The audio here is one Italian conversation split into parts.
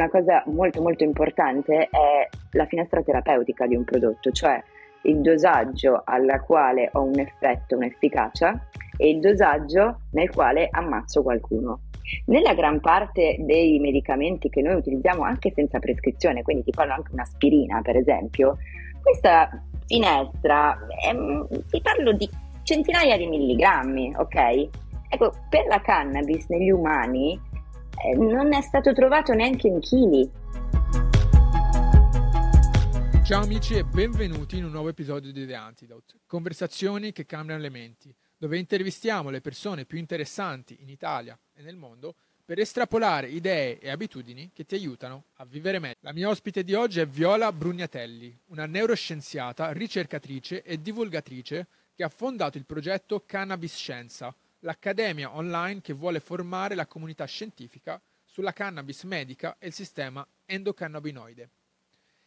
una cosa molto molto importante è la finestra terapeutica di un prodotto, cioè il dosaggio alla quale ho un effetto, un'efficacia e il dosaggio nel quale ammazzo qualcuno. Nella gran parte dei medicamenti che noi utilizziamo anche senza prescrizione, quindi ti parlo anche un'aspirina per esempio, questa finestra, è, ti parlo di centinaia di milligrammi, ok? Ecco, per la cannabis negli umani non è stato trovato neanche in chili. Ciao amici e benvenuti in un nuovo episodio di The Antidote, conversazioni che cambiano le menti, dove intervistiamo le persone più interessanti in Italia e nel mondo per estrapolare idee e abitudini che ti aiutano a vivere meglio. La mia ospite di oggi è Viola Brugnatelli, una neuroscienziata, ricercatrice e divulgatrice che ha fondato il progetto Cannabis Scienza, l'accademia online che vuole formare la comunità scientifica sulla cannabis medica e il sistema endocannabinoide.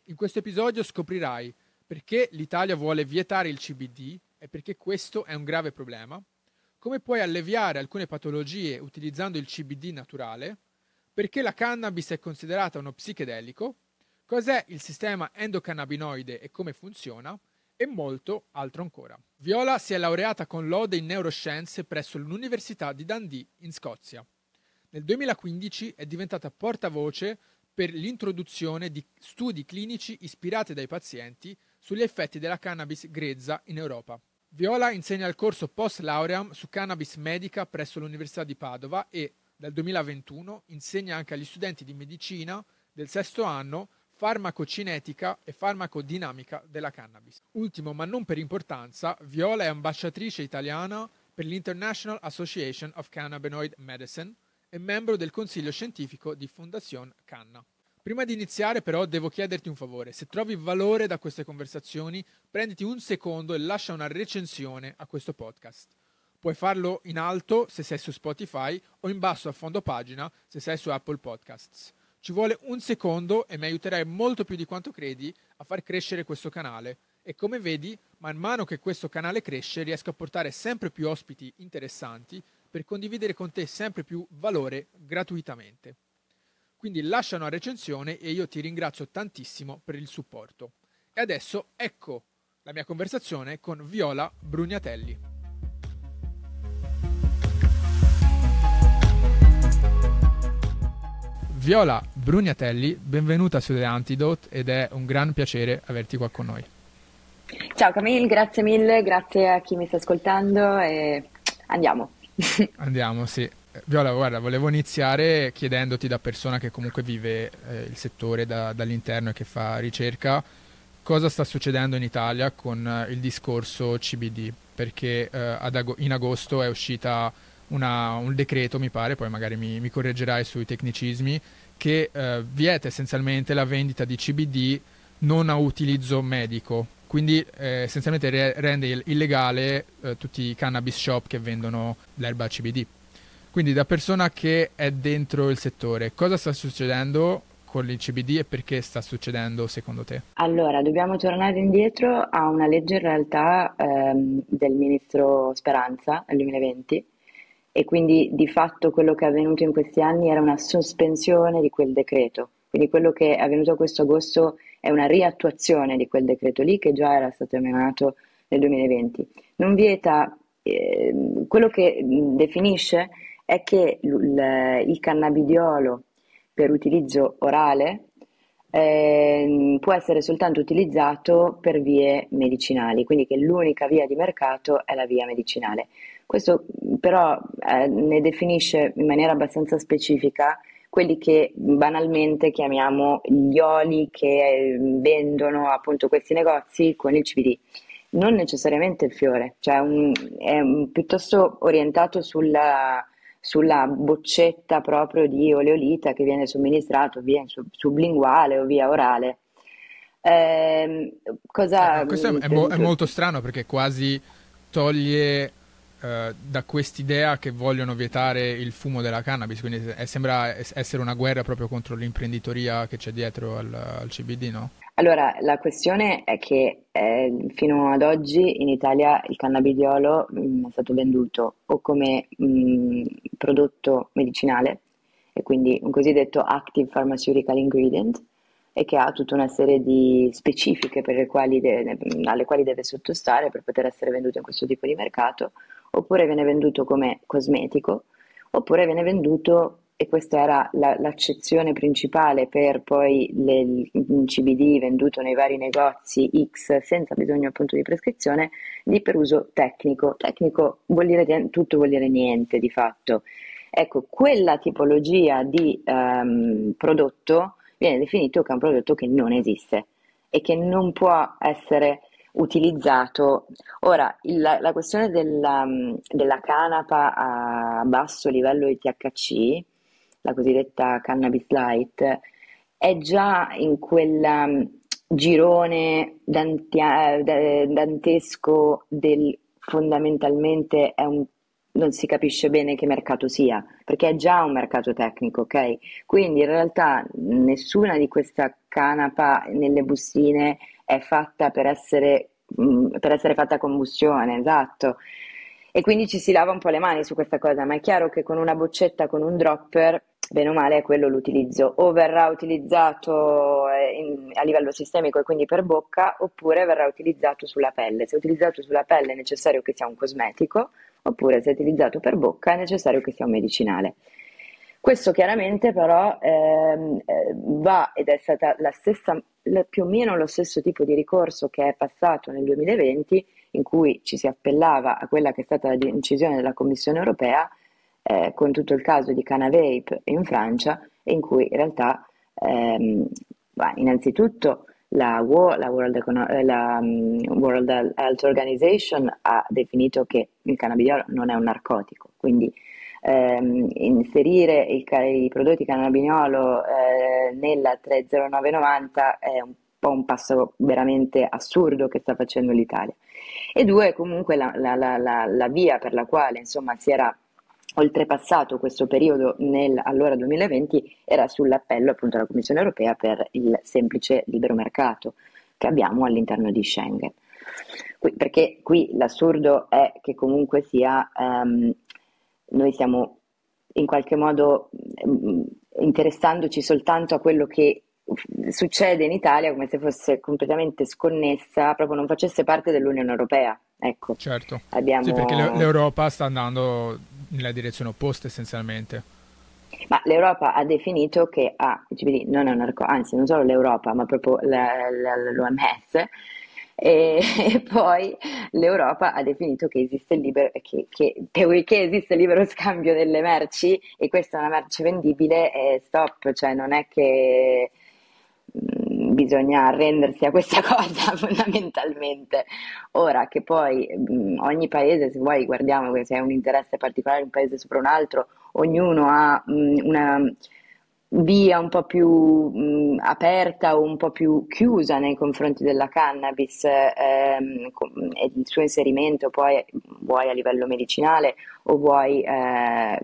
In questo episodio scoprirai perché l'Italia vuole vietare il CBD e perché questo è un grave problema, come puoi alleviare alcune patologie utilizzando il CBD naturale, perché la cannabis è considerata uno psichedelico, cos'è il sistema endocannabinoide e come funziona, e molto altro ancora. Viola si è laureata con lode in neuroscienze presso l'Università di Dundee in Scozia. Nel 2015 è diventata portavoce per l'introduzione di studi clinici ispirati dai pazienti sugli effetti della cannabis grezza in Europa. Viola insegna il corso post lauream su cannabis medica presso l'Università di Padova e dal 2021 insegna anche agli studenti di medicina del sesto anno farmacocinetica e farmacodinamica della cannabis. Ultimo, ma non per importanza, Viola è ambasciatrice italiana per l'International Association of Cannabinoid Medicine e membro del consiglio scientifico di Fondazione Canna. Prima di iniziare però devo chiederti un favore, se trovi valore da queste conversazioni, prenditi un secondo e lascia una recensione a questo podcast. Puoi farlo in alto se sei su Spotify o in basso a fondo pagina se sei su Apple Podcasts. Ci vuole un secondo e mi aiuterai molto più di quanto credi a far crescere questo canale. E come vedi, man mano che questo canale cresce, riesco a portare sempre più ospiti interessanti per condividere con te sempre più valore gratuitamente. Quindi lascia una recensione e io ti ringrazio tantissimo per il supporto. E adesso ecco la mia conversazione con Viola Brugnatelli. Viola Brugnatelli, benvenuta su The Antidote ed è un gran piacere averti qua con noi. Ciao Camille, grazie mille, grazie a chi mi sta ascoltando e andiamo. andiamo, sì. Viola, guarda, volevo iniziare chiedendoti da persona che comunque vive eh, il settore da, dall'interno e che fa ricerca, cosa sta succedendo in Italia con eh, il discorso CBD, perché eh, ag- in agosto è uscita una, un decreto, mi pare, poi magari mi, mi correggerai sui tecnicismi, che eh, vieta essenzialmente la vendita di CBD non a utilizzo medico. Quindi eh, essenzialmente re- rende illegale eh, tutti i cannabis shop che vendono l'erba CBD. Quindi da persona che è dentro il settore, cosa sta succedendo con il CBD e perché sta succedendo secondo te? Allora, dobbiamo tornare indietro a una legge in realtà ehm, del ministro Speranza nel 2020 e quindi di fatto quello che è avvenuto in questi anni era una sospensione di quel decreto. Quindi quello che è avvenuto questo agosto è una riattuazione di quel decreto lì che già era stato emanato nel 2020. Non vieta, eh, quello che definisce è che il, il cannabidiolo per utilizzo orale eh, può essere soltanto utilizzato per vie medicinali, quindi che l'unica via di mercato è la via medicinale. Questo però eh, ne definisce in maniera abbastanza specifica quelli che banalmente chiamiamo gli oli che vendono appunto questi negozi con il CBD. Non necessariamente il fiore, cioè un, è un, piuttosto orientato sulla, sulla, boccetta proprio di oleolita che viene somministrato via sublinguale o via orale. Eh, cosa, eh, questo è, è, mo- è molto strano perché quasi toglie eh, da quest'idea che vogliono vietare il fumo della cannabis, quindi è, sembra essere una guerra proprio contro l'imprenditoria che c'è dietro al, al CBD, no? Allora, la questione è che eh, fino ad oggi in Italia il cannabidiolo mh, mm, è stato venduto o come mh, mm, prodotto medicinale e quindi un cosiddetto active pharmaceutical ingredient, e che ha tutta una serie di specifiche quali de- alle quali deve sottostare per poter essere venduto in questo tipo di mercato, oppure viene venduto come cosmetico, oppure viene venduto, e questa era la, l'accezione principale per poi le, il CBD venduto nei vari negozi X senza bisogno appunto di prescrizione, di per uso tecnico. Tecnico vuol dire tutto, vuol dire niente di fatto. Ecco, quella tipologia di um, prodotto viene definito che è un prodotto che non esiste e che non può essere utilizzato. Ora, il, la, questione della, della, canapa a basso livello di THC, la cosiddetta cannabis light, è già in quel girone dantia, dantesco del fondamentalmente è un non si capisce bene che mercato sia, perché è già un mercato tecnico, ok? Quindi in realtà nessuna di questa canapa nelle bustine è fatta per essere, mm, per essere fatta a combustione, esatto. E quindi ci si lava un po' le mani su questa cosa, ma è chiaro che con una boccetta, con un dropper, bene o male è quello l'utilizzo. O verrà utilizzato eh, in, a livello sistemico e quindi per bocca, oppure verrà utilizzato sulla pelle. Se utilizzato sulla pelle è necessario che sia un cosmetico, oppure se utilizzato per bocca è necessario che sia un medicinale. Questo chiaramente però ehm, eh, va ed è stata la stessa, la, più o meno lo stesso tipo di ricorso che è passato nel 2020 in cui ci si appellava a quella che è stata la decisione della Commissione europea eh, con tutto il caso di Canavape in Francia in cui in realtà ehm, innanzitutto la, World, Econo- eh, la um, World, Health Organization ha definito che il cannabidiolo non è un narcotico, quindi ehm, inserire il, i prodotti cannabidiolo eh, nella 30990 è un po' un passo veramente assurdo che sta facendo l'Italia. E due, comunque la, la, la via per la quale insomma, si era oltrepassato questo periodo nel allora 2020 era sull'appello appunto alla Commissione europea per il semplice libero mercato che abbiamo all'interno di Schengen. Qui, perché qui l'assurdo è che comunque sia um, noi stiamo in qualche modo um, interessandoci soltanto a quello che succede in Italia come se fosse completamente sconnessa, proprio non facesse parte dell'Unione Europea. Ecco. Certo. Abbiamo... Sì, perché l'Europa sta andando nella direzione opposta essenzialmente. Ma l'Europa ha definito che ah, non è un narco, anzi non solo l'Europa, ma proprio l'OMS, e, e, poi l'Europa ha definito che esiste libero, che, che, che esiste libero scambio delle merci e questa è una merce vendibile, e stop, cioè non è che bisogna arrendersi a questa cosa fondamentalmente. Ora che poi mh, ogni paese, se vuoi guardiamo se è un interesse particolare un paese sopra un altro, ognuno ha mh, una via un po' più mh, aperta o un po' più chiusa nei confronti della cannabis ehm, e il suo inserimento poi vuoi a livello medicinale o vuoi eh,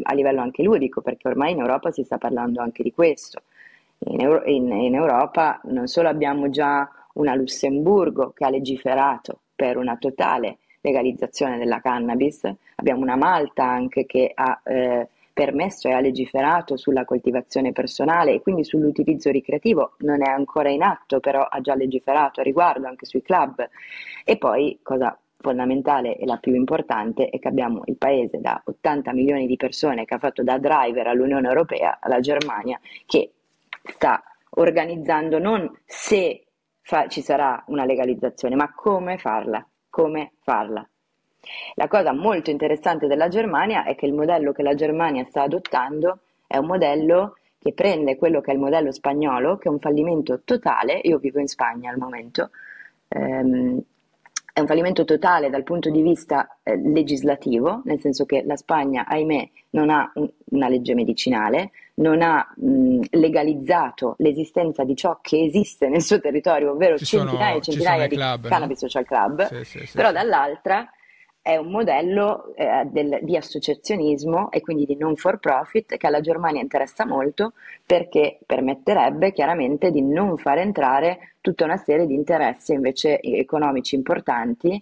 a livello anche ludico, perché ormai in Europa si sta parlando anche di questo. In, Euro- in, in Europa non solo abbiamo già una Lussemburgo che ha legiferato per una totale legalizzazione della cannabis, abbiamo una Malta anche che ha eh, permesso e ha legiferato sulla coltivazione personale e quindi sull'utilizzo ricreativo, non è ancora in atto, però ha già legiferato a riguardo anche sui club. E poi, cosa fondamentale e la più importante, è che abbiamo il paese da 80 milioni di persone che ha fatto da driver all'Unione Europea, la Germania, che sta organizzando non se fa, ci sarà una legalizzazione, ma come farla, come farla. La cosa molto interessante della Germania è che il modello che la Germania sta adottando è un modello che prende quello che è il modello spagnolo, che è un fallimento totale, io vivo in Spagna al momento, ehm, è un fallimento totale dal punto di vista eh, legislativo, nel senso che la Spagna, ahimè, non ha un, una legge medicinale, non ha mh, legalizzato l'esistenza di ciò che esiste nel suo territorio, ovvero ci centinaia e centinaia di club, cannabis no? social club, sì, sì, sì, però dall'altra è un modello eh, del, di associazionismo e quindi di non for profit che alla Germania interessa molto perché permetterebbe chiaramente di non far entrare tutta una serie di interessi invece economici importanti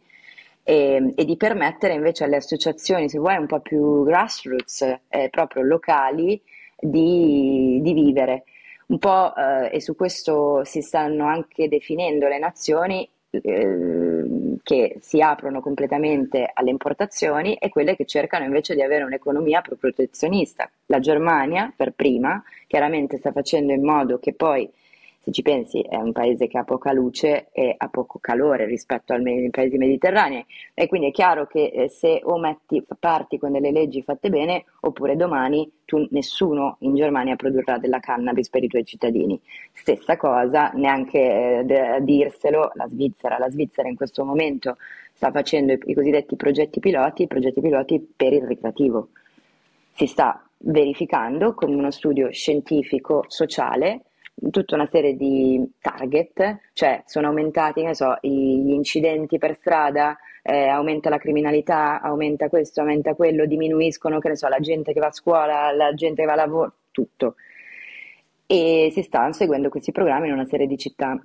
e, e di permettere invece alle associazioni, se vuoi un po' più grassroots, eh, proprio locali, di, di vivere. Un po' eh, e su questo si stanno anche definendo le nazioni eh, che si aprono completamente alle importazioni e quelle che cercano invece di avere un'economia più protezionista. La Germania, per prima, chiaramente sta facendo in modo che poi se ci pensi è un paese che ha poca luce e ha poco calore rispetto ai paesi mediterranei e quindi è chiaro che eh, se o metti, parti con delle leggi fatte bene oppure domani tu, nessuno in Germania produrrà della cannabis per i tuoi cittadini. Stessa cosa, neanche eh, dirselo, la Svizzera. La Svizzera in questo momento sta facendo i, i cosiddetti progetti piloti, progetti piloti per il ricreativo. Si sta verificando con uno studio scientifico sociale tutta una serie di target, cioè sono aumentati so, gli incidenti per strada, eh, aumenta la criminalità, aumenta questo, aumenta quello, diminuiscono so, la gente che va a scuola, la gente che va a lavoro, tutto. E si stanno seguendo questi programmi in una serie di città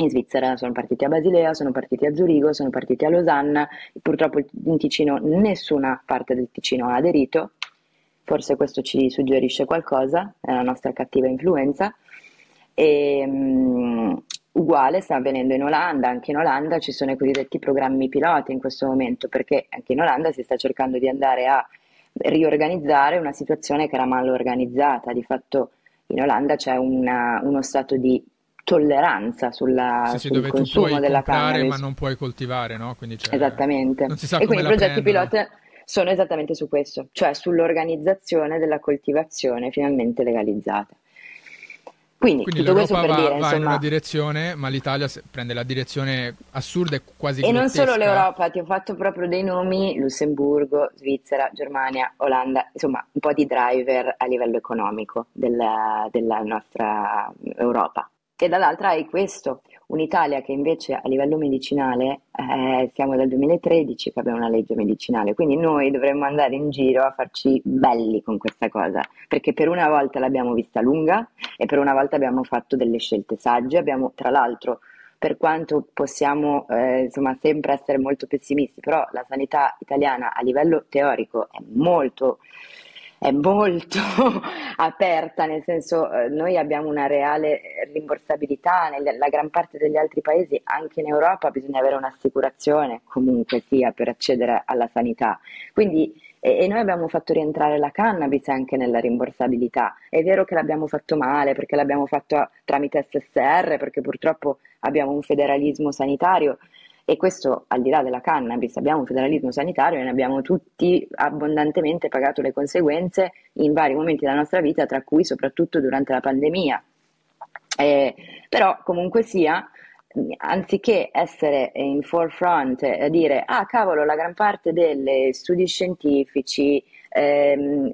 in Svizzera sono partiti a Basilea, sono partiti a Zurigo, sono partiti a Losanna, purtroppo in Ticino nessuna parte del Ticino ha aderito, forse questo ci suggerisce qualcosa, è la nostra cattiva influenza. E, um, uguale sta avvenendo in Olanda, anche in Olanda ci sono i cosiddetti programmi piloti in questo momento, perché anche in Olanda si sta cercando di andare a riorganizzare una situazione che era mal organizzata. Di fatto in Olanda c'è una, uno stato di tolleranza sulla, sì, sì, sul consumo della cannabis. ma non puoi coltivare, no? Quindi Esattamente. E quindi i progetti pilota sono esattamente su questo, cioè sull'organizzazione della coltivazione finalmente legalizzata. Quindi, Quindi tutto questo l'Europa per va, dire, va in insomma, una direzione, ma l'Italia prende la direzione assurda e quasi e non solo grottesca. l'Europa, ti ho fatto proprio dei nomi, Lussemburgo, Svizzera, Germania, Olanda, insomma un po' di driver a livello economico della, della nostra Europa. E dall'altra hai questo, un'Italia che invece a livello medicinale, eh, siamo dal 2013 che abbiamo una legge medicinale, quindi noi dovremmo andare in giro a farci belli con questa cosa, perché per una volta l'abbiamo vista lunga e per una volta abbiamo fatto delle scelte sagge, abbiamo tra l'altro per quanto possiamo eh, insomma, sempre essere molto pessimisti, però la sanità italiana a livello teorico è molto, è molto aperta, nel senso eh, noi abbiamo una reale rimborsabilità, nella gran parte degli altri paesi, anche in Europa, bisogna avere un'assicurazione comunque sia per accedere alla sanità. Quindi e, e noi abbiamo fatto rientrare la cannabis anche nella rimborsabilità. È vero che l'abbiamo fatto male perché l'abbiamo fatto tramite SSR, perché purtroppo abbiamo un federalismo sanitario e questo al di là della cannabis, abbiamo un federalismo sanitario e ne abbiamo tutti abbondantemente pagato le conseguenze in vari momenti della nostra vita, tra cui soprattutto durante la pandemia. Eh, però comunque sia, anziché essere in forefront e dire ah cavolo la gran parte degli studi scientifici ehm,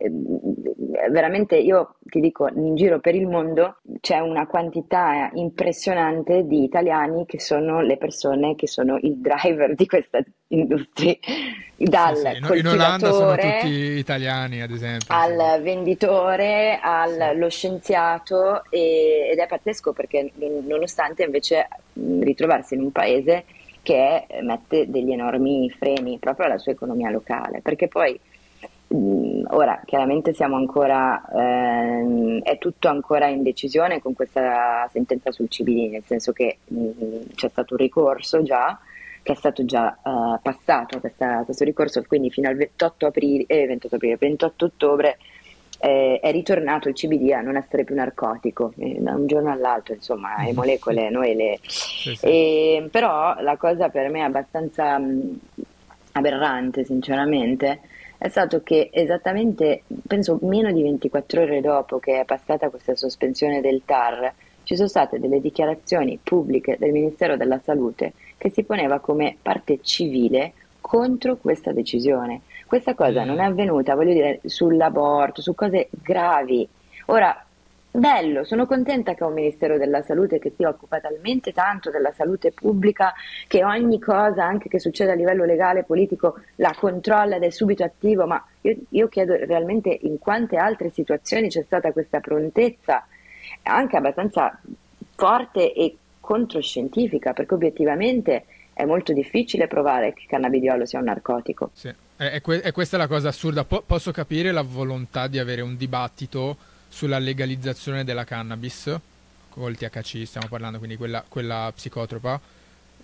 veramente io ti dico in giro per il mondo c'è una quantità impressionante di italiani che sono le persone che sono il driver di questa industria dal Sì, sì, in- Olanda sono tutti italiani, ad esempio. sì. al venditore, allo scienziato e- ed è pazzesco perché non- nonostante invece ritrovarsi in un paese che mette degli enormi freni proprio alla sua economia locale, perché poi ora chiaramente siamo ancora, ehm, è tutto ancora in decisione con questa sentenza sul CBD, nel senso che mh, c'è stato un ricorso già che è stato già eh, passato questa- questo ricorso, quindi fino al 28 aprile, eh, 28 aprile, 28 ottobre eh, è ritornato il CBD a non essere più narcotico, eh, da un giorno all'altro, insomma, le molecole noi le... Sì, sì. E, però la cosa per me abbastanza mh, aberrante, sinceramente, è stato che esattamente, penso meno di 24 ore dopo che è passata questa sospensione del TAR, ci sono state delle dichiarazioni pubbliche del Ministero della Salute che si poneva come parte civile contro questa decisione. Questa cosa Mm. non è avvenuta, voglio dire, sull'aborto, su cose gravi. Ora, bello, sono contenta che un Ministero della Salute che si occupa talmente tanto della salute pubblica che ogni cosa, anche che succede a livello legale politico, la controlla ed è subito attivo, ma io, io chiedo realmente in quante altre situazioni c'è stata questa prontezza, anche abbastanza forte e controscientifica, perché obiettivamente è molto difficile provare che il cannabidiolo sia un narcotico. Sì. E, que- questa è la cosa assurda. Po- posso capire la volontà di avere un dibattito sulla legalizzazione della cannabis, col THC stiamo parlando, quindi quella, quella psicotropa,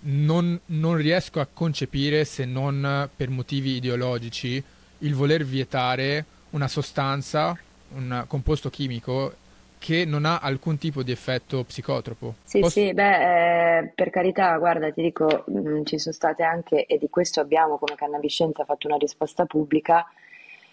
non, non, riesco a concepire, se non per motivi ideologici, il voler vietare una sostanza, un composto chimico che non ha alcun tipo di effetto psicotropo. Sì, Posso... sì, beh, eh, per carità, guarda, ti dico, mh, mm, ci sono state anche, e di questo abbiamo come Cannabiscienza fatto una risposta pubblica,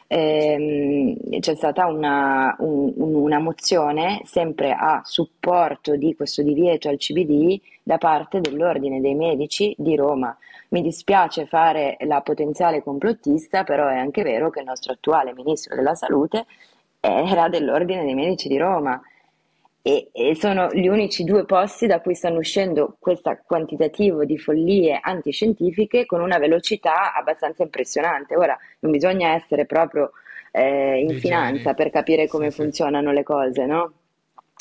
ehm, c'è stata una, un, una, mozione sempre a supporto di questo divieto al CBD da parte dell'Ordine dei Medici di Roma. Mi dispiace fare la potenziale complottista, però è anche vero che il nostro attuale Ministro della Salute era dell'Ordine dei Medici di Roma e, e, sono gli unici due posti da cui stanno uscendo questo quantitativo di follie antiscientifiche con una velocità abbastanza impressionante. Ora, non bisogna essere proprio eh, in finanza per capire come sì, funzionano sì. le cose, no?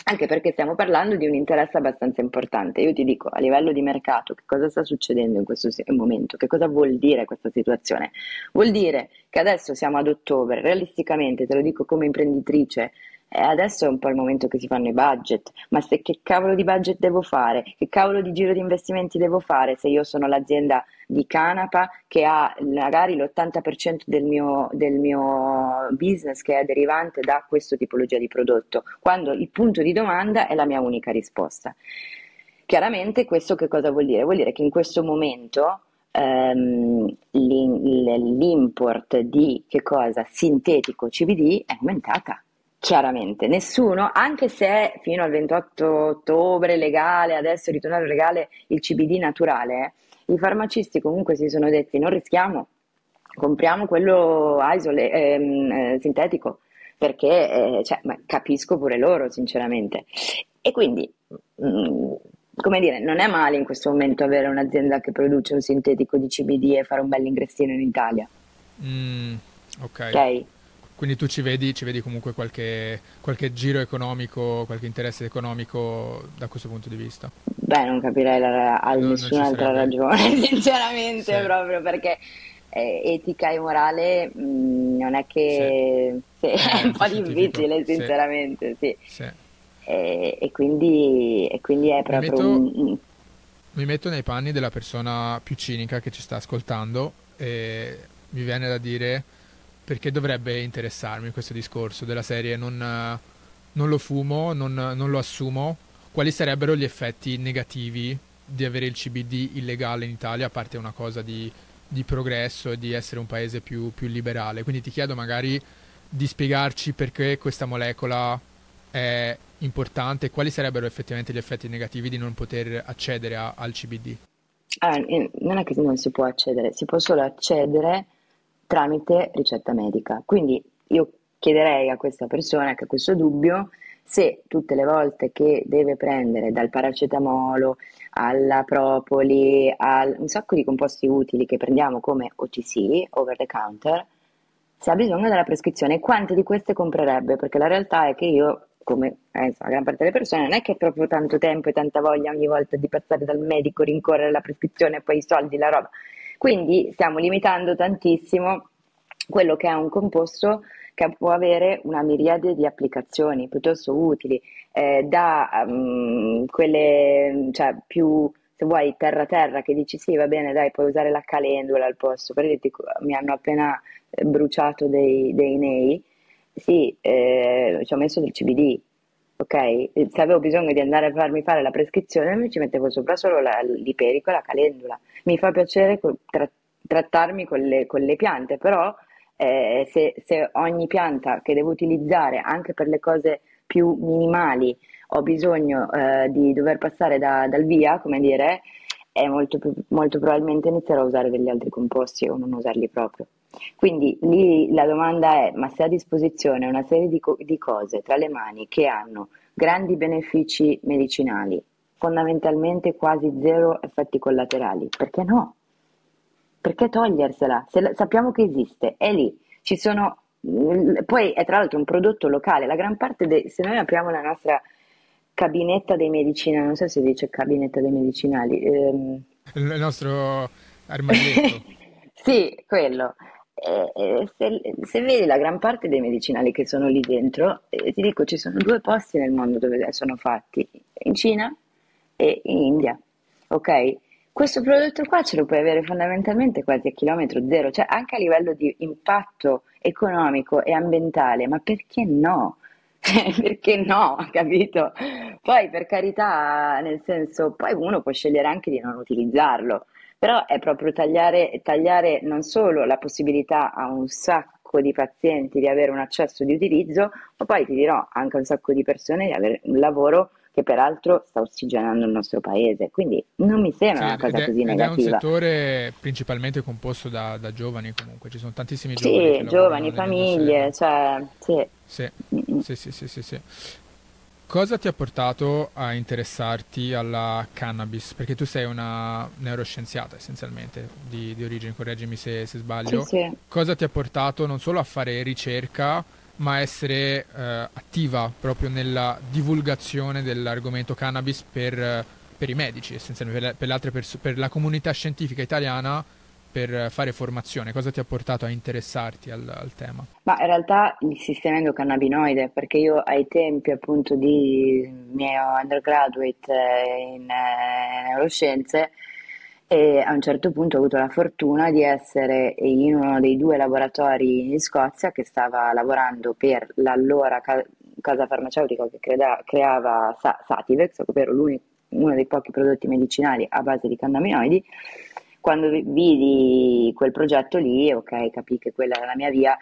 Anche perché stiamo parlando di un interesse abbastanza importante. Io ti dico, a livello di mercato, che cosa sta succedendo in questo momento? Che cosa vuol dire questa situazione? Vuol dire che adesso siamo ad ottobre, realisticamente, te lo dico come imprenditrice, e adesso è un po' il momento che si fanno i budget, ma se che cavolo di budget devo fare? Che cavolo di giro di investimenti devo fare se io sono l'azienda di Canapa che ha magari l'80% del mio, del mio business che è derivante da questa tipologia di prodotto, quando il punto di domanda è la mia unica risposta. Chiaramente questo che cosa vuol dire? Vuol dire che in questo momento ehm, l'import di che cosa? Sintetico CBD è aumentata Chiaramente, nessuno, anche se fino al 28 ottobre legale, adesso è ritornato legale il CBD naturale, eh, i farmacisti comunque si sono detti non rischiamo, compriamo quello isole, ehm, eh, sintetico, perché eh, cioè, capisco pure loro sinceramente. E quindi, mh, mm, come dire, non è male in questo momento avere un'azienda che produce un sintetico di CBD e fare un bel ingressino in Italia. Mm, ok. okay? Quindi tu ci vedi, ci vedi comunque qualche, qualche, giro economico, qualche interesse economico da questo punto di vista? Beh, non capirei la, la, non, nessun'altra ragione, sinceramente, sì. proprio perché eh, etica e morale mh, mm, non è che sì. Sì, è un po' difficile, sinceramente, sì. E, e, quindi, e, quindi, è proprio mi metto, un... Mi metto nei panni della persona più cinica che ci sta ascoltando e mi viene da dire perché dovrebbe interessarmi questo discorso della serie non, non lo fumo, non, non, lo assumo, quali sarebbero gli effetti negativi di avere il CBD illegale in Italia, a parte una cosa di, di progresso e di essere un paese più, più, liberale. Quindi ti chiedo magari di spiegarci perché questa molecola è importante quali sarebbero effettivamente gli effetti negativi di non poter accedere a, al CBD. Ah, non è che non si può accedere, si può solo accedere tramite ricetta medica. Quindi io chiederei a questa persona che ha questo dubbio se tutte le volte che deve prendere dal paracetamolo alla propoli, a un sacco di composti utili che prendiamo come OTC, over the counter, se ha bisogno della prescrizione, quante di queste comprerebbe? Perché la realtà è che io, come eh, la gran parte delle persone, non è che ho proprio tanto tempo e tanta voglia ogni volta di passare dal medico, rincorrere la prescrizione e poi i soldi, la roba. Quindi stiamo limitando tantissimo quello che è un composto che può avere una miriade di applicazioni piuttosto utili, eh, da um, quelle cioè, più, se vuoi, terra-terra, che dici sì, va bene, dai, puoi usare la calendula al posto, per dirti, mi hanno appena eh, bruciato dei, dei nei, sì, eh, ci ho messo del CBD, ok? Se avevo bisogno di andare a farmi fare la prescrizione, mi ci mettevo sopra solo la, l'iperico e la calendula. Mi fa piacere tra, trattarmi con le, con le, piante, però eh, se, se, ogni pianta che devo utilizzare anche per le cose più minimali ho bisogno eh, di dover passare da, dal via, come dire, molto, molto probabilmente inizierò a usare degli altri composti o non usarli proprio. Quindi lì la domanda è, ma se a disposizione una serie di, co- di cose tra le mani che hanno grandi benefici medicinali, fondamentalmente quasi zero effetti collaterali, perché no? Perché togliersela? Se la, sappiamo che esiste, è lì, ci sono, mm, poi è tra l'altro un prodotto locale, la gran parte, de, se noi apriamo la nostra cabinetta dei medicinali, non so se si dice cabinetta dei medicinali, ehm... il nostro armadietto. sì, quello eh, eh, se, se vedi la gran parte dei medicinali che sono lì dentro, eh, ti dico, ci sono due posti nel mondo dove sono fatti, in Cina e in India, ok? Questo prodotto qua ce lo puoi avere fondamentalmente quasi a chilometro zero, cioè anche a livello di impatto economico e ambientale, ma perché no? Cioè, perché no, capito? Poi per carità, nel senso, poi uno può scegliere anche di non utilizzarlo, però è proprio tagliare, tagliare non solo la possibilità a un sacco di pazienti di avere un accesso di utilizzo, ma poi ti dirò anche a un sacco di persone di avere un lavoro che peraltro sta ossigenando il nostro paese, quindi non mi sembra sì, una cosa è, così negativa. È un settore principalmente composto da, da, giovani comunque, ci sono tantissimi giovani. Sì, giovani, famiglie, cioè, sì. Sì. Sì, sì, sì, sì, sì. Cosa ti ha portato a interessarti alla cannabis? Perché tu sei una neuroscienziata essenzialmente di, di origine, correggimi se, se sbaglio. Sì, sì. Cosa ti ha portato non solo a fare ricerca, ma essere eh, attiva proprio nella divulgazione dell'argomento cannabis per, per i medici, essenzialmente per, per, perso- per la comunità scientifica italiana per fare formazione? Cosa ti ha portato a interessarti al, al, tema? Ma in realtà il sistema endocannabinoide, perché io ai tempi appunto di mio undergraduate in eh, neuroscienze, e a un certo punto ho avuto la fortuna di essere in uno dei due laboratori in Scozia che stava lavorando per l'allora ca- casa farmaceutica che creda- creava Sa- Sativex, ovvero uno dei pochi prodotti medicinali a base di cannabinoidi. Quando vidi quel progetto lì, ok, capì che quella era la mia via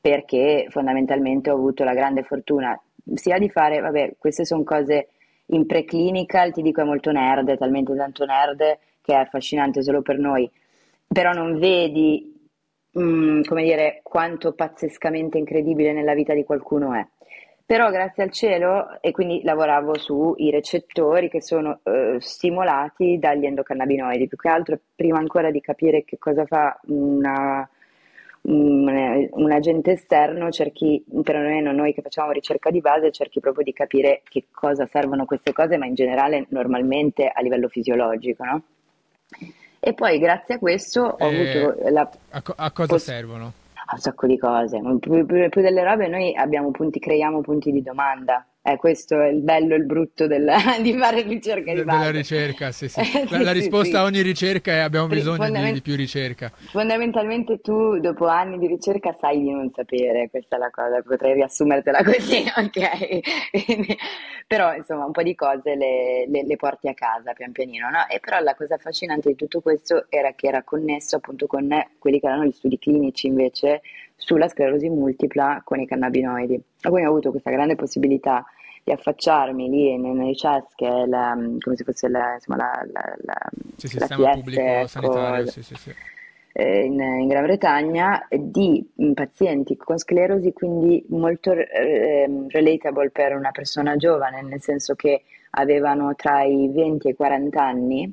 perché fondamentalmente ho avuto la grande fortuna sia di fare, vabbè, queste sono cose in preclinical, ti dico è molto nerd, è talmente tanto nerd che è affascinante solo per noi, però non vedi, mh, mm, come dire, quanto pazzescamente incredibile nella vita di qualcuno è. Però grazie al cielo, e quindi lavoravo sui recettori che sono eh, stimolati dagli endocannabinoidi, più che altro prima ancora di capire che cosa fa una, un, un, agente esterno, cerchi, perlomeno noi che facciamo ricerca di base, cerchi proprio di capire che cosa servono queste cose, ma in generale normalmente a livello fisiologico, no? E poi grazie a questo ho eh, avuto la... A, co- a cosa poss- servono? A un sacco di cose. Più, più, più, delle robe noi abbiamo punti, creiamo punti di domanda. Eh, questo è il bello e il brutto del, di fare ricerca di. Della ricerca, sì, sì. La, sì, la risposta sì, a ogni ricerca è abbiamo bisogno fondament- di, di, più ricerca. Fondamentalmente tu dopo anni di ricerca sai di non sapere, questa è la cosa, potrei riassumertela così, ok? però insomma un po' di cose le, le, le porti a casa pian pianino, no? E però la cosa affascinante di tutto questo era che era connesso appunto con quelli che erano gli studi clinici invece sulla sclerosi multipla con i cannabinoidi. Quindi ho avuto questa grande possibilità di affacciarmi lì nelle CES, che è la, come se fosse la, insomma, la, la, la, sì, la sistema PS, pubblico ecco, sanitario, sì, sì, sì. Eh, in, in, Gran Bretagna, di pazienti con sclerosi, quindi molto eh, relatable per una persona giovane, nel senso che avevano tra i 20 e i 40 anni,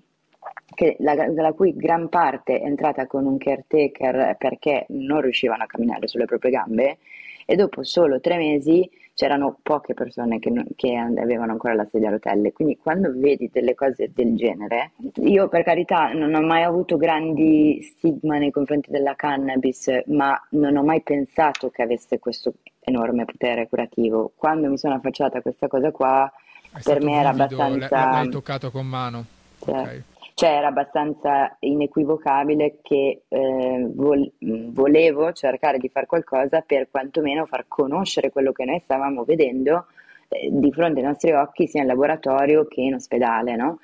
la, la, cui gran parte è entrata con un caretaker perché non riuscivano a camminare sulle proprie gambe e dopo solo tre mesi c'erano poche persone che, che, avevano ancora la sedia a rotelle. Quindi quando vedi delle cose del genere, io per carità non ho mai avuto grandi stigma nei confronti della cannabis, ma non ho mai pensato che avesse questo enorme potere curativo. Quando mi sono affacciata a questa cosa qua, È per me era abbastanza... L'hai toccato con mano? Cioè, okay. Cioè era abbastanza inequivocabile che eh, vol- volevo cercare di fare qualcosa per quantomeno far conoscere quello che noi stavamo vedendo eh, di fronte ai nostri occhi sia in laboratorio che in ospedale, no?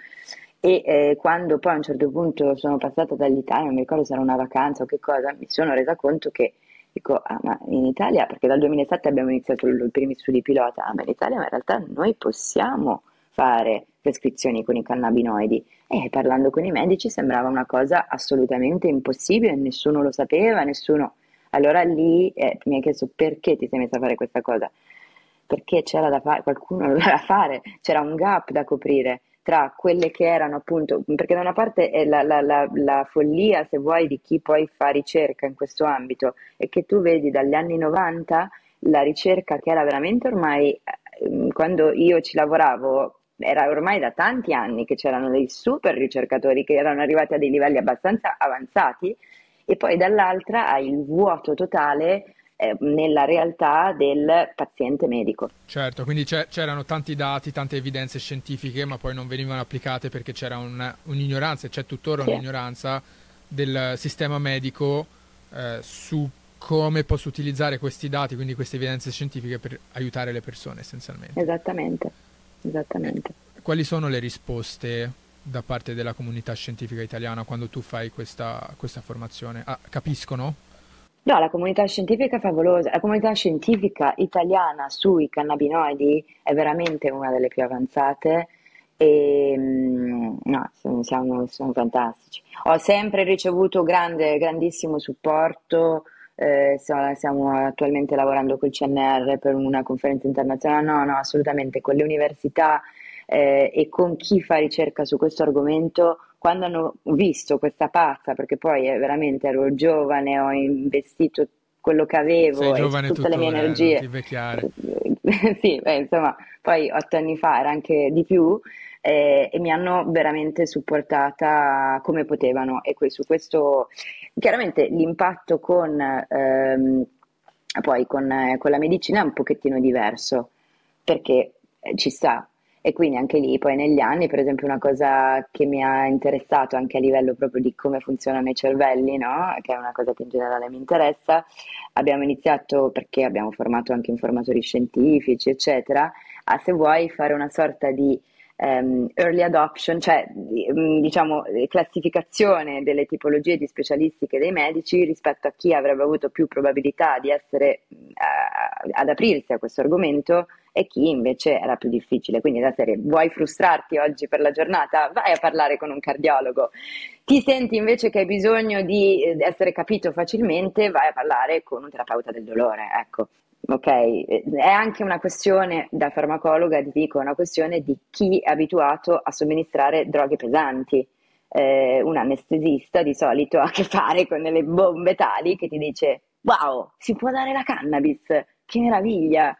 E eh, quando poi a un certo punto sono passata dall'Italia, non mi ricordo se era una vacanza o che cosa, mi sono resa conto che dico, ah, ma in Italia, perché dal 2007 abbiamo iniziato i primi studi pilota, ah, ma in Italia ma in realtà noi possiamo fare prescrizioni con i cannabinoidi e parlando con i medici sembrava una cosa assolutamente impossibile, nessuno lo sapeva, nessuno... Allora lì eh, mi ha chiesto perché ti sei messa a fare questa cosa? Perché c'era da fare, qualcuno lo doveva fare, c'era un gap da coprire tra quelle che erano appunto, perché da una parte è la, la, la, la, follia, se vuoi, di chi poi fa ricerca in questo ambito, e che tu vedi dagli anni 90 la ricerca che era veramente ormai, eh, quando io ci lavoravo, era ormai da tanti anni che c'erano dei super ricercatori che erano arrivati a dei livelli abbastanza avanzati e poi dall'altra hai il vuoto totale eh, nella realtà del paziente medico. Certo, quindi c'erano tanti dati, tante evidenze scientifiche, ma poi non venivano applicate perché c'era un, un'ignoranza, e c'è tuttora sì. un'ignoranza del sistema medico eh, su come posso utilizzare questi dati, quindi queste evidenze scientifiche per aiutare le persone essenzialmente. Esattamente, esattamente. Quali sono le risposte da parte della comunità scientifica italiana quando tu fai questa, questa formazione? Ah, capiscono? No, la comunità scientifica è favolosa. La comunità scientifica italiana sui cannabinoidi è veramente una delle più avanzate e mm, no, siamo, siamo fantastici. Ho sempre ricevuto grande, grandissimo supporto. Eh, stiamo attualmente lavorando col CNR per una conferenza internazionale. No, no, assolutamente. Con le università eh, e con chi fa ricerca su questo argomento quando hanno visto questa pazza, perché poi eh, veramente ero giovane, ho investito quello che avevo tutte le mie energie. sì, beh, insomma, poi otto anni fa era anche di più eh, e mi hanno veramente supportata come potevano e su questo chiaramente l'impatto con, ehm, poi con, eh, con la medicina è un pochettino diverso perché eh, ci sta e quindi anche lì poi negli anni, per esempio, una cosa che mi ha interessato anche a livello proprio di come funzionano i cervelli, no? che è una cosa che in generale mi interessa, abbiamo iniziato perché abbiamo formato anche informatori scientifici, eccetera, a se vuoi fare una sorta di um, early adoption, cioè mm, diciamo classificazione delle tipologie di specialistiche dei medici rispetto a chi avrebbe avuto più probabilità di essere uh, ad aprirsi a questo argomento e chi invece era più difficile. Quindi la serie vuoi frustrarti oggi per la giornata? Vai a parlare con un cardiologo. Ti senti invece che hai bisogno di eh, essere capito facilmente? Vai a parlare con un terapeuta del dolore. Ecco, ok? È anche una questione, da farmacologa ti dico, una questione di chi è abituato a somministrare droghe pesanti. Eh, un anestesista di solito ha a che fare con delle bombe tali che ti dice wow, si può dare la cannabis, che meraviglia!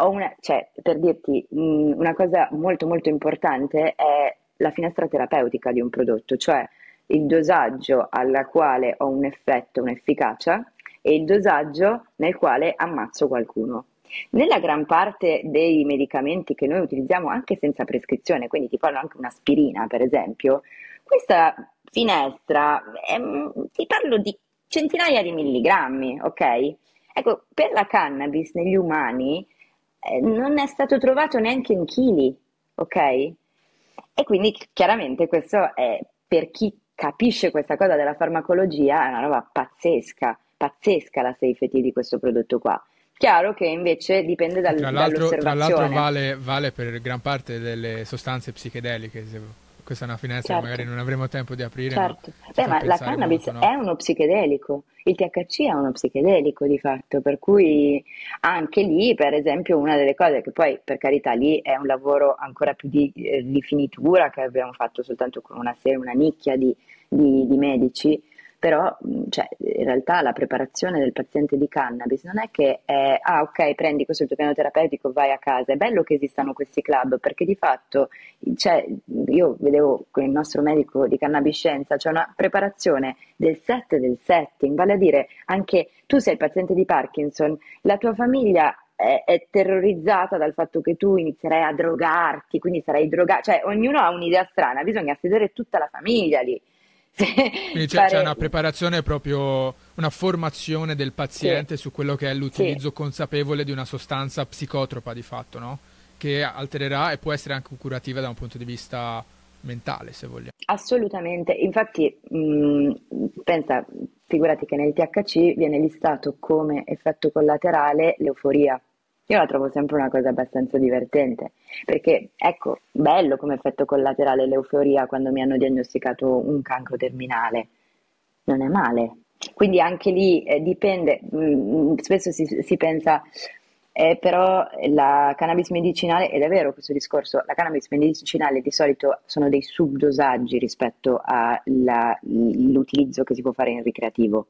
Una, cioè, per dirti mh, una cosa molto molto importante è la finestra terapeutica di un prodotto, cioè il dosaggio alla quale ho un effetto, un'efficacia e il dosaggio nel quale ammazzo qualcuno. Nella gran parte dei medicamenti che noi utilizziamo anche senza prescrizione, quindi ti parlo anche un'aspirina per esempio, questa finestra, ehm, ti parlo di centinaia di milligrammi, ok? Ecco, per la cannabis negli umani eh, non è stato trovato neanche in chili, ok? E quindi chiaramente questo è per chi capisce questa cosa della farmacologia è una roba pazzesca pazzesca la safety di questo prodotto qua. Chiaro che invece dipende dal, tra dall'osservazione. Tra l'altro vale, vale, per gran parte delle sostanze psichedeliche, questa è una finestra certo. che magari non avremo tempo di aprire. Certo. Ma, Beh, ma la cannabis molto, no? è uno psichedelico, il THC è uno psichedelico di fatto, per cui anche lì, per esempio, una delle cose che poi, per carità, lì è un lavoro ancora più di, eh, di finitura che abbiamo fatto soltanto con una serie, una nicchia di, di, di medici, però cioè, in realtà la preparazione del paziente di cannabis non è che è, ah ok, prendi questo il tuo piano terapeutico, vai a casa, è bello che esistano questi club perché di fatto cioè, io vedevo con il nostro medico di cannabiscienza, c'è una preparazione del set del setting, vale a dire anche tu sei il paziente di Parkinson, la tua famiglia è, terrorizzata dal fatto che tu inizierai a drogarti, quindi sarai drogato, cioè ognuno ha un'idea strana, bisogna sedere tutta la famiglia lì. Quindi c'è, fare... c'è, una preparazione proprio, una formazione del paziente sì. su quello che è l'utilizzo sì. consapevole di una sostanza psicotropa di fatto, no? Che altererà e può essere anche curativa da un punto di vista mentale, se vogliamo. Assolutamente, infatti mh, pensa, figurati che nel THC viene listato come effetto collaterale l'euforia. Io la trovo sempre una cosa abbastanza divertente, perché ecco, bello come effetto collaterale l'euforia quando mi hanno diagnosticato un cancro terminale, non è male. Quindi anche lì eh, dipende, mh, mm, spesso si, si pensa, eh, però la cannabis medicinale, ed è vero questo discorso, la cannabis medicinale di solito sono dei subdosaggi rispetto all'utilizzo che si può fare in ricreativo.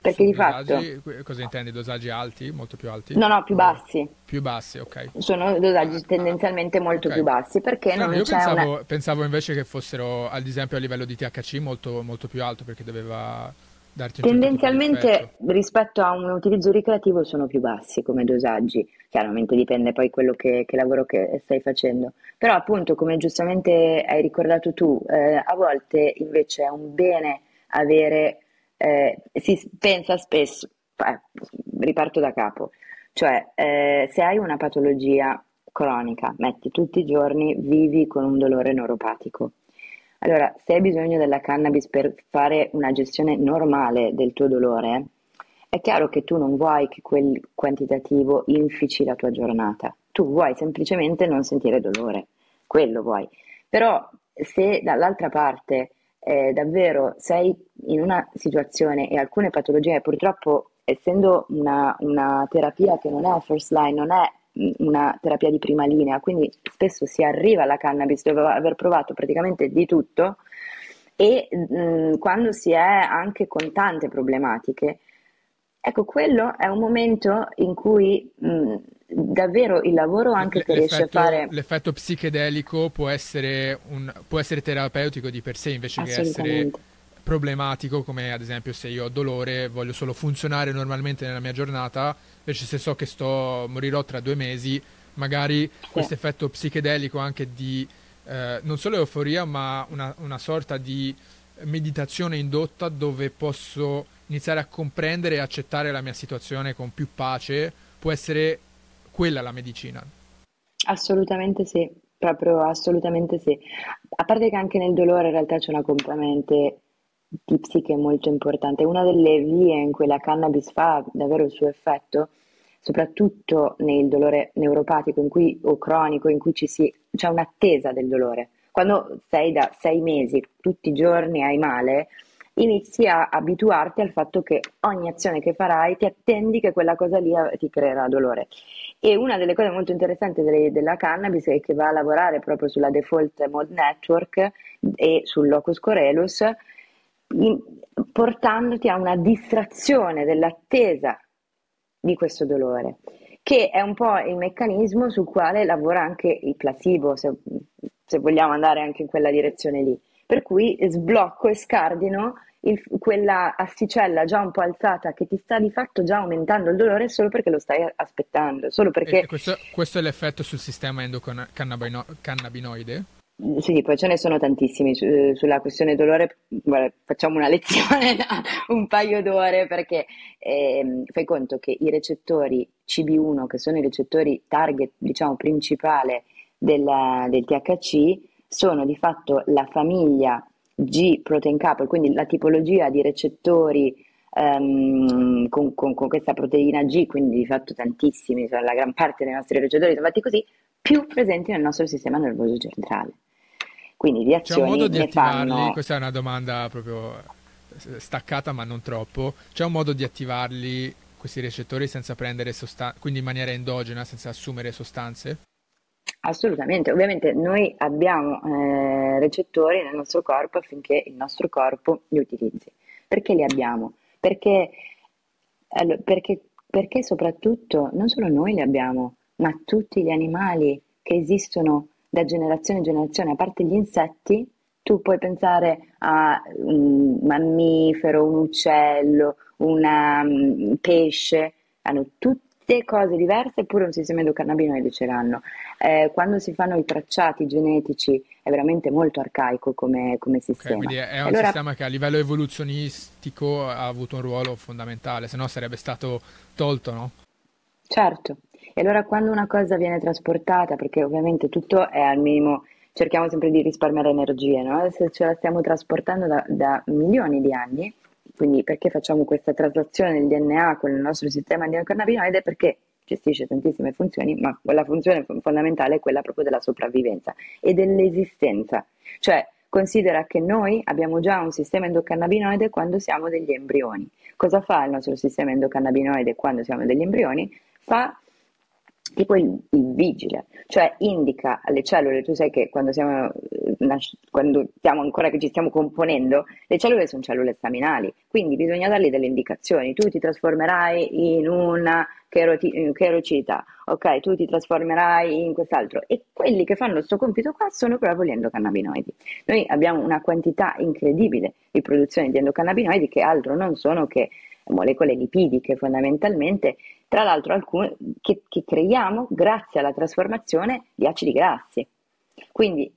Perché di fatto... Cosa intendi? Dosaggi alti? Molto più alti? No, no, più bassi. Più bassi, ok. Sono dosaggi ah, tendenzialmente molto okay. più bassi perché no, non io c'è pensavo, una... pensavo invece che fossero, ad esempio, a livello di THC molto, molto più alto perché doveva darti un Tendenzialmente rispetto a un utilizzo ricreativo sono più bassi come dosaggi, chiaramente dipende poi quello che, che lavoro che stai facendo, però appunto come giustamente hai ricordato tu, eh, a volte invece è un bene avere, eh, si pensa spesso, eh, riparto da capo, cioè eh, se hai una patologia cronica, metti tutti i giorni, vivi con un dolore neuropatico. Allora, se hai bisogno della cannabis per fare una gestione normale del tuo dolore, è chiaro che tu non vuoi che quel quantitativo infici la tua giornata, tu vuoi semplicemente non sentire dolore, quello vuoi. Però se dall'altra parte eh, davvero sei in una situazione e alcune patologie, purtroppo essendo una, una terapia che non è first line, non è una terapia di prima linea, quindi spesso si arriva alla cannabis dopo aver provato praticamente di tutto e mh, quando si è anche con tante problematiche, ecco, quello è un momento in cui mh, davvero il lavoro anche che riesce a fare... L'effetto psichedelico può essere, un, può essere terapeutico di per sé invece che essere problematico, come ad esempio se io ho dolore, voglio solo funzionare normalmente nella mia giornata, invece se so che sto, morirò tra due mesi, magari sì. questo effetto psichedelico anche di eh, non solo euforia, ma una, una sorta di meditazione indotta dove posso iniziare a comprendere e accettare la mia situazione con più pace, può essere quella la medicina. Assolutamente sì, proprio assolutamente sì. A parte che anche nel dolore in realtà c'è una componente di psiche molto importante. Una delle vie in cui la cannabis fa davvero il suo effetto, soprattutto nel dolore neuropatico cui, o cronico, in cui si, c'è un'attesa del dolore. Quando sei da sei mesi, tutti i giorni hai male, inizi a abituarti al fatto che ogni azione che farai ti attendi che quella cosa lì ti creerà dolore. E una delle cose molto interessanti delle, della cannabis è che va a lavorare proprio sulla default mode network e sul locus coeruleus portandoti a una distrazione dell'attesa di questo dolore, che è un po' il meccanismo sul quale lavora anche il placebo, se, se vogliamo andare anche in quella direzione lì. Per cui sblocco e scardino il, quella asticella già un po' alzata che ti sta di fatto già aumentando il dolore solo perché lo stai aspettando. Solo perché... Questo, questo, è l'effetto sul sistema endocannabinoide? Sì, poi ce ne sono tantissimi su, eh, sulla questione dolore, guarda, facciamo una lezione da un paio d'ore perché eh, fai conto che i recettori CB1, che sono i recettori target, diciamo, principale della, del THC, sono di fatto la famiglia G protein couple, quindi la tipologia di recettori um, con, con, con, questa proteina G, quindi di fatto tantissimi, cioè la gran parte dei nostri recettori sono fatti così, più presenti nel nostro sistema nervoso centrale. Quindi di azioni C'è un modo di attivarli? Fanno... Questa è una domanda proprio eh, staccata ma non troppo. C'è un modo di attivarli questi recettori senza prendere sostanze, quindi in maniera endogena, senza assumere sostanze? Assolutamente, ovviamente noi abbiamo eh, recettori nel nostro corpo affinché il nostro corpo li utilizzi. Perché li abbiamo? Perché, allora, perché, perché soprattutto non solo noi li abbiamo, ma tutti gli animali che esistono da generazione in generazione, a parte gli insetti, tu puoi pensare a un mammifero, un uccello, un um, pesce, hanno tutte cose diverse eppure un sistema endocannabinoide ce l'hanno. Eh, quando si fanno i tracciati genetici è veramente molto arcaico come, come sistema. Okay, quindi è un allora, sistema che a livello evoluzionistico ha avuto un ruolo fondamentale, se no sarebbe stato tolto, no? Certo, e allora quando una cosa viene trasportata, perché ovviamente tutto è al minimo, cerchiamo sempre di risparmiare energie, no? se ce la stiamo trasportando da, da milioni di anni, quindi perché facciamo questa traslazione del DNA con il nostro sistema endocannabinoide? Perché gestisce tantissime funzioni, ma la funzione fondamentale è quella proprio della sopravvivenza e dell'esistenza. Cioè, considera che noi abbiamo già un sistema endocannabinoide quando siamo degli embrioni. Cosa fa il nostro sistema endocannabinoide quando siamo degli embrioni? Fa tipo il, il, vigile, cioè indica alle cellule, tu sai che quando siamo, quando siamo ancora che ci stiamo componendo, le cellule sono cellule staminali, quindi bisogna dargli delle indicazioni, tu ti trasformerai in una cherocita, ok, tu ti trasformerai in quest'altro e quelli che fanno questo compito qua sono proprio gli endocannabinoidi. Noi abbiamo una quantità incredibile di produzione di endocannabinoidi che altro non sono che molecole lipidiche fondamentalmente, tra l'altro alcune che, che creiamo grazie alla trasformazione di acidi grassi. Quindi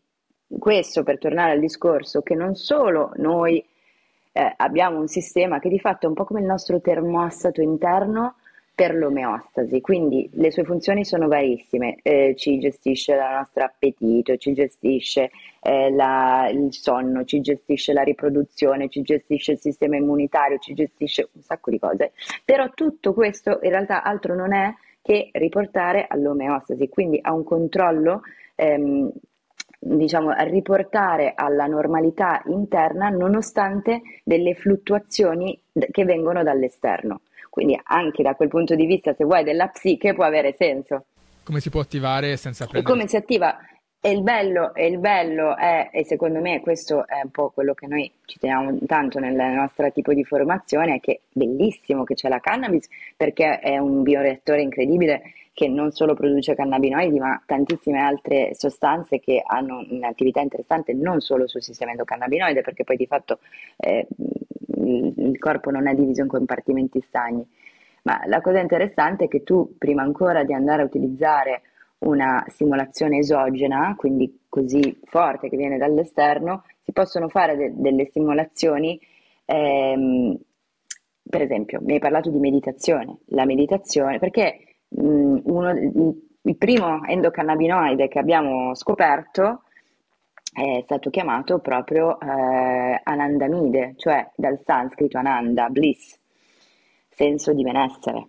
questo per tornare al discorso che non solo noi eh, abbiamo un sistema che di fatto è un po' come il nostro termostato interno, per l'omeostasi, quindi le sue funzioni sono varissime, eh, ci gestisce il nostro appetito, ci gestisce eh, la, il sonno, ci gestisce la riproduzione, ci gestisce il sistema immunitario, ci gestisce un sacco di cose, però tutto questo in realtà altro non è che riportare all'omeostasi, quindi a un controllo ehm, diciamo, a riportare alla normalità interna nonostante delle fluttuazioni che vengono dall'esterno. Quindi anche da quel punto di vista, se vuoi, della psiche può avere senso. Come si può attivare senza prendere... E come si attiva? E il bello, e il bello è, e secondo me questo è un po' quello che noi ci teniamo tanto nel nostro tipo di formazione, è che è bellissimo che c'è la cannabis perché è un bioreattore incredibile che non solo produce cannabinoidi ma tantissime altre sostanze che hanno un'attività interessante non solo sul sistema endocannabinoide perché poi di fatto eh, il corpo non è diviso in compartimenti stagni. Ma la cosa interessante è che tu, prima ancora di andare a utilizzare una simulazione esogena, quindi così forte che viene dall'esterno, si possono fare de- delle simulazioni, ehm, per esempio, mi hai parlato di meditazione, la meditazione, perché mh, uno, il, primo endocannabinoide che abbiamo scoperto è stato chiamato proprio eh, Anandamide, cioè dal sanscrito Ananda, bliss, senso di benessere.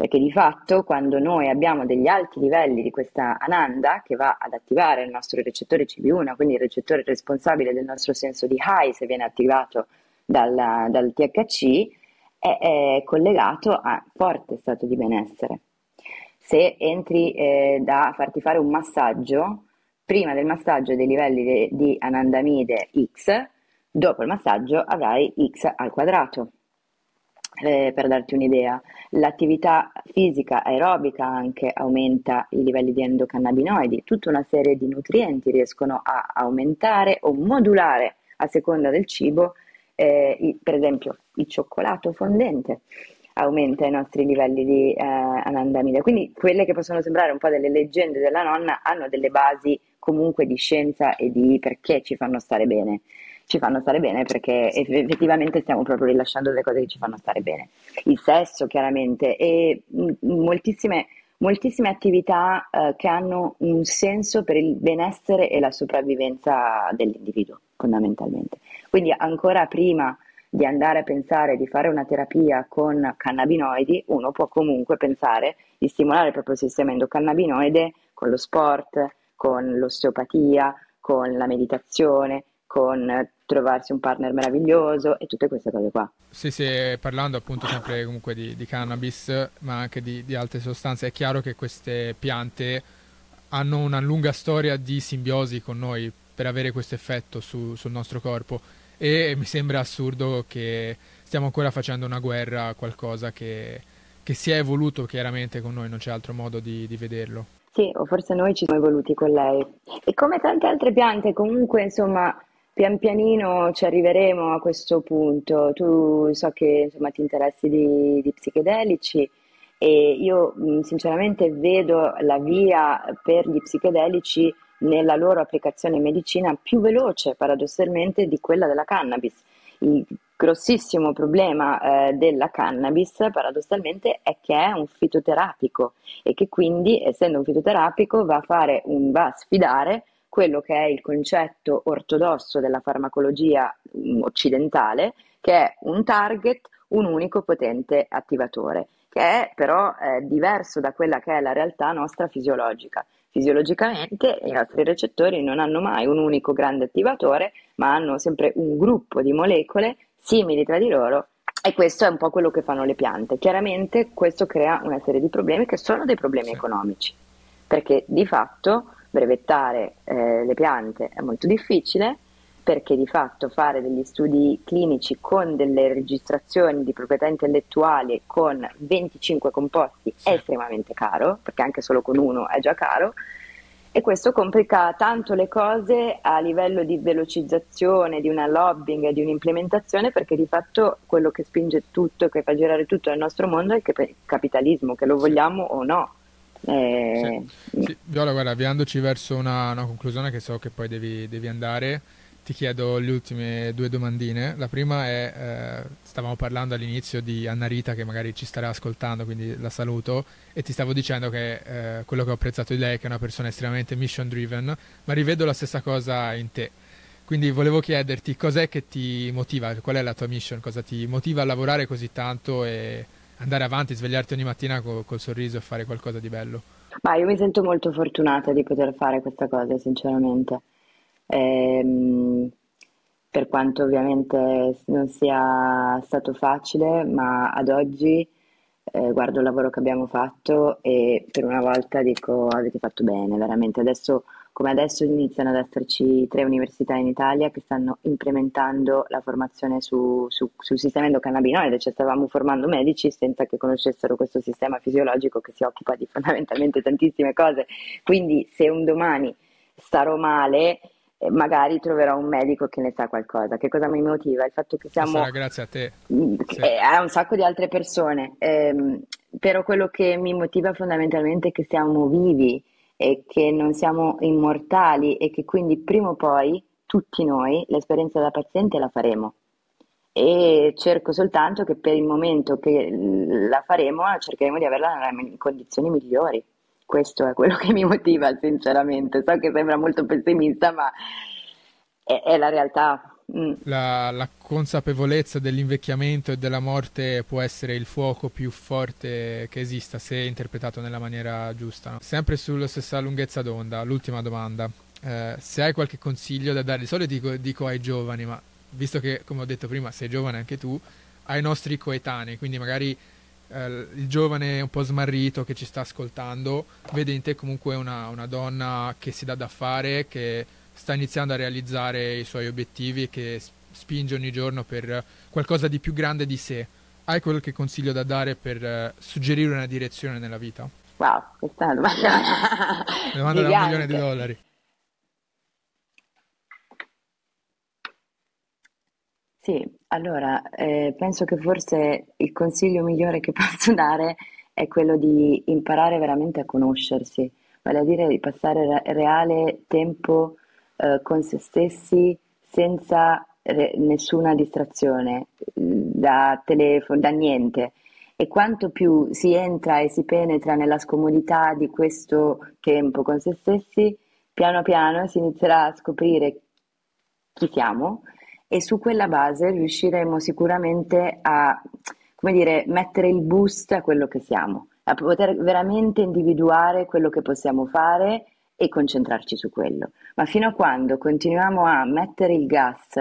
Perché di fatto quando noi abbiamo degli alti livelli di questa Ananda che va ad attivare il nostro recettore CB1, quindi il recettore responsabile del nostro senso di high se viene attivato dal, dal THC, è, è, collegato a forte stato di benessere. Se entri eh, da farti fare un massaggio, prima del massaggio dei livelli de, di anandamide X, dopo il massaggio avrai X al quadrato. Eh, per darti un'idea, l'attività fisica aerobica anche aumenta i livelli di endocannabinoidi, tutta una serie di nutrienti riescono a aumentare o modulare a seconda del cibo, eh, i, per esempio il cioccolato fondente aumenta i nostri livelli di eh, anandamide. Quindi quelle che possono sembrare un po' delle leggende della nonna hanno delle basi comunque di scienza e di perché ci fanno stare bene. Ci fanno stare bene perché effettivamente stiamo proprio rilasciando le cose che ci fanno stare bene. Il sesso, chiaramente, e moltissime, moltissime attività eh, che hanno un senso per il benessere e la sopravvivenza dell'individuo, fondamentalmente. Quindi ancora prima di andare a pensare di fare una terapia con cannabinoidi, uno può comunque pensare di stimolare il proprio sistema endocannabinoide con lo sport, con l'osteopatia, con la meditazione, con trovarsi un partner meraviglioso e tutte queste cose qua. Sì, sì, parlando appunto sempre comunque di, di cannabis, ma anche di, di, altre sostanze, è chiaro che queste piante hanno una lunga storia di simbiosi con noi per avere questo effetto su, sul nostro corpo e mi sembra assurdo che stiamo ancora facendo una guerra a qualcosa che, che si è evoluto chiaramente con noi, non c'è altro modo di, di vederlo. Sì, o forse noi ci siamo evoluti con lei. E come tante altre piante, comunque, insomma, pian pianino ci arriveremo a questo punto. Tu so che insomma, ti interessi di, di psichedelici e io sinceramente vedo la via per gli psichedelici nella loro applicazione in medicina più veloce paradossalmente di quella della cannabis. Il grossissimo problema eh, della cannabis paradossalmente è che è un fitoterapico e che quindi essendo un fitoterapico va a, fare un, va a sfidare quello che è il concetto ortodosso della farmacologia mm, occidentale che è un target, un unico potente attivatore che è però eh, diverso da quella che è la realtà nostra fisiologica. Fisiologicamente i nostri recettori non hanno mai un unico grande attivatore, ma hanno sempre un gruppo di molecole simili tra di loro e questo è un po' quello che fanno le piante. Chiaramente questo crea una serie di problemi che sono dei problemi sì. economici, perché di fatto brevettare eh, le piante è molto difficile, perché di fatto fare degli studi clinici con delle registrazioni di proprietà intellettuali con 25 composti è estremamente caro, perché anche solo con uno è già caro, e questo complica tanto le cose a livello di velocizzazione, di una lobbying di un'implementazione, perché di fatto quello che spinge tutto e che fa girare tutto nel nostro mondo è il capitalismo, che lo vogliamo o no. Eh... Sì. Sì. Viola, guarda, avviandoci verso una, una, conclusione che so che poi devi, devi andare, ti chiedo le ultime due domandine. La prima è, eh, stavamo parlando all'inizio di Anna Rita che magari ci starà ascoltando, quindi la saluto, e ti stavo dicendo che eh, quello che ho apprezzato di lei è che è una persona estremamente mission driven, ma rivedo la stessa cosa in te. Quindi volevo chiederti cos'è che ti motiva, qual è la tua mission, cosa ti motiva a lavorare così tanto e andare avanti, svegliarti ogni mattina col, col sorriso e fare qualcosa di bello. Ma io mi sento molto fortunata di poter fare questa cosa, sinceramente ehm, per quanto ovviamente non sia stato facile, ma ad oggi eh, guardo il lavoro che abbiamo fatto e per una volta dico avete fatto bene, veramente. Adesso, come adesso iniziano ad esserci tre università in Italia che stanno implementando la formazione su, su, sul sistema endocannabinoide, cioè stavamo formando medici senza che conoscessero questo sistema fisiologico che si occupa di fondamentalmente tantissime cose. Quindi se un domani starò male magari troverò un medico che ne sa qualcosa. Che cosa mi motiva? Il fatto che siamo... Sarà grazie a te. Mm, sì. A un sacco di altre persone. Eh, però quello che mi motiva fondamentalmente è che siamo vivi e che non siamo immortali e che quindi prima o poi tutti noi l'esperienza da paziente la faremo. E cerco soltanto che per il momento che la faremo cercheremo di averla in condizioni migliori questo è quello che mi motiva sinceramente. So che sembra molto pessimista, ma è, è la realtà. Mm. La, la, consapevolezza dell'invecchiamento e della morte può essere il fuoco più forte che esista se interpretato nella maniera giusta. Sempre sulla stessa lunghezza d'onda, l'ultima domanda. Eh, se hai qualche consiglio da dare, di solito dico, dico ai giovani, ma visto che, come ho detto prima, sei giovane anche tu, ai nostri coetanei, quindi magari eh, il giovane un po' smarrito che ci sta ascoltando vede in te comunque una, una, donna che si dà da fare, che sta iniziando a realizzare i suoi obiettivi e che spinge ogni giorno per qualcosa di più grande di sé. Hai qualche consiglio da dare per uh, suggerire una direzione nella vita? Wow, questa è una domanda. domanda da un milione di dollari. Sì, allora, eh, penso che forse il consiglio migliore che posso dare è quello di imparare veramente a conoscersi, vale a dire di passare re- reale tempo eh, con se stessi senza re- nessuna distrazione, da telefono, da niente. E quanto più si entra e si penetra nella scomodità di questo tempo con se stessi, piano piano si inizierà a scoprire chi siamo e su quella base riusciremo sicuramente a come dire, mettere il boost a quello che siamo, a poter veramente individuare quello che possiamo fare e concentrarci su quello. Ma fino a quando continuiamo a mettere il gas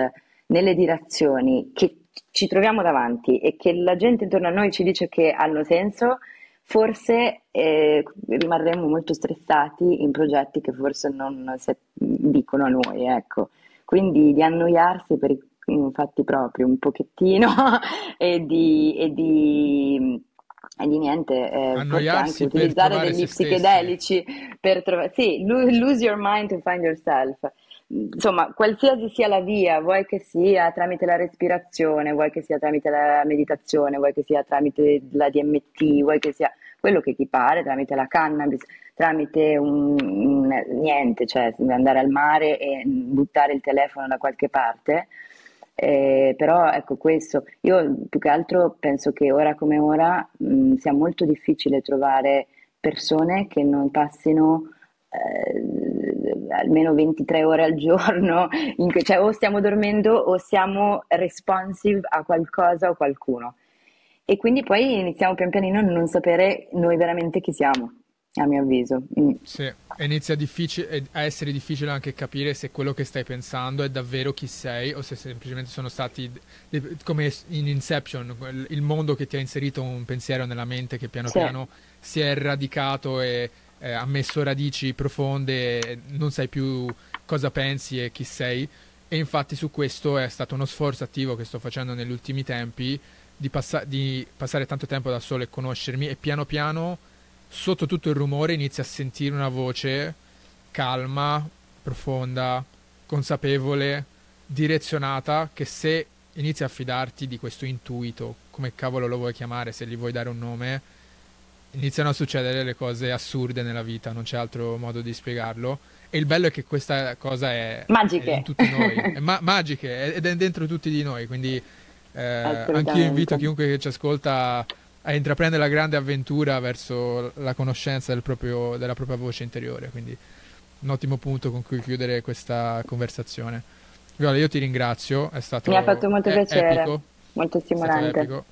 nelle direzioni che ci troviamo davanti e che la gente intorno a noi ci dice che hanno senso, forse eh, rimarremo molto stressati in progetti che forse non si dicono a noi, ecco quindi di annoiarsi per i fatti propri un pochettino e di, e di e di niente, eh, anche utilizzare degli psichedelici per trovare, sì, lose your mind to find yourself. Insomma, qualsiasi sia la via, vuoi che sia tramite la respirazione, vuoi che sia tramite la meditazione, vuoi che sia tramite la DMT, vuoi che sia quello che ti pare, tramite la cannabis, tramite un, un, niente, cioè andare al mare e buttare il telefono da qualche parte. Eh, però ecco questo, io più che altro penso che ora come ora mh, sia molto difficile trovare persone che non passino eh, almeno 23 ore al giorno, cui, cioè o stiamo dormendo o siamo responsive a qualcosa o qualcuno. E quindi poi iniziamo pian pianino a non sapere noi veramente chi siamo a mio avviso. Mm. Sì, inizia a essere difficile anche capire se quello che stai pensando è davvero chi sei o se semplicemente sono stati, come in Inception, il mondo che ti ha inserito un pensiero nella mente che piano sì. piano si è radicato e eh, ha messo radici profonde, non sai più cosa pensi e chi sei. E infatti su questo è stato uno sforzo attivo che sto facendo negli ultimi tempi di, passa- di passare tanto tempo da solo e conoscermi e piano piano sotto tutto il rumore inizi a sentire una voce calma, profonda, consapevole, direzionata, che se inizi a fidarti di questo intuito, come cavolo lo vuoi chiamare, se gli vuoi dare un nome, iniziano a succedere le cose assurde nella vita, non c'è altro modo di spiegarlo. E il bello è che questa cosa è, magiche. è in tutti noi, è ma- magiche, ed è dentro tutti di noi, quindi eh, anch'io invito chiunque che ci ascolta a intraprendere la grande avventura verso la conoscenza del proprio, della propria voce interiore. Quindi un ottimo punto con cui chiudere questa conversazione. Viola, io ti ringrazio, è stato Mi ha fatto molto piacere, epico, molto stimolante.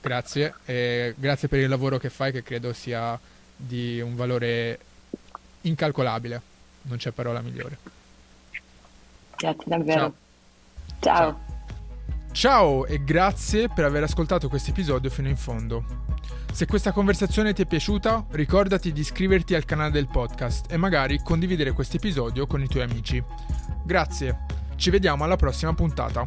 Grazie e grazie per il lavoro che fai che credo sia di un valore incalcolabile. Non c'è parola migliore. Grazie davvero. Ciao. Ciao. Ciao. Ciao e grazie per aver ascoltato questo episodio fino in fondo. Se questa conversazione ti è piaciuta, ricordati di iscriverti al canale del podcast e magari condividere questo episodio con i tuoi amici. Grazie, ci vediamo alla prossima puntata.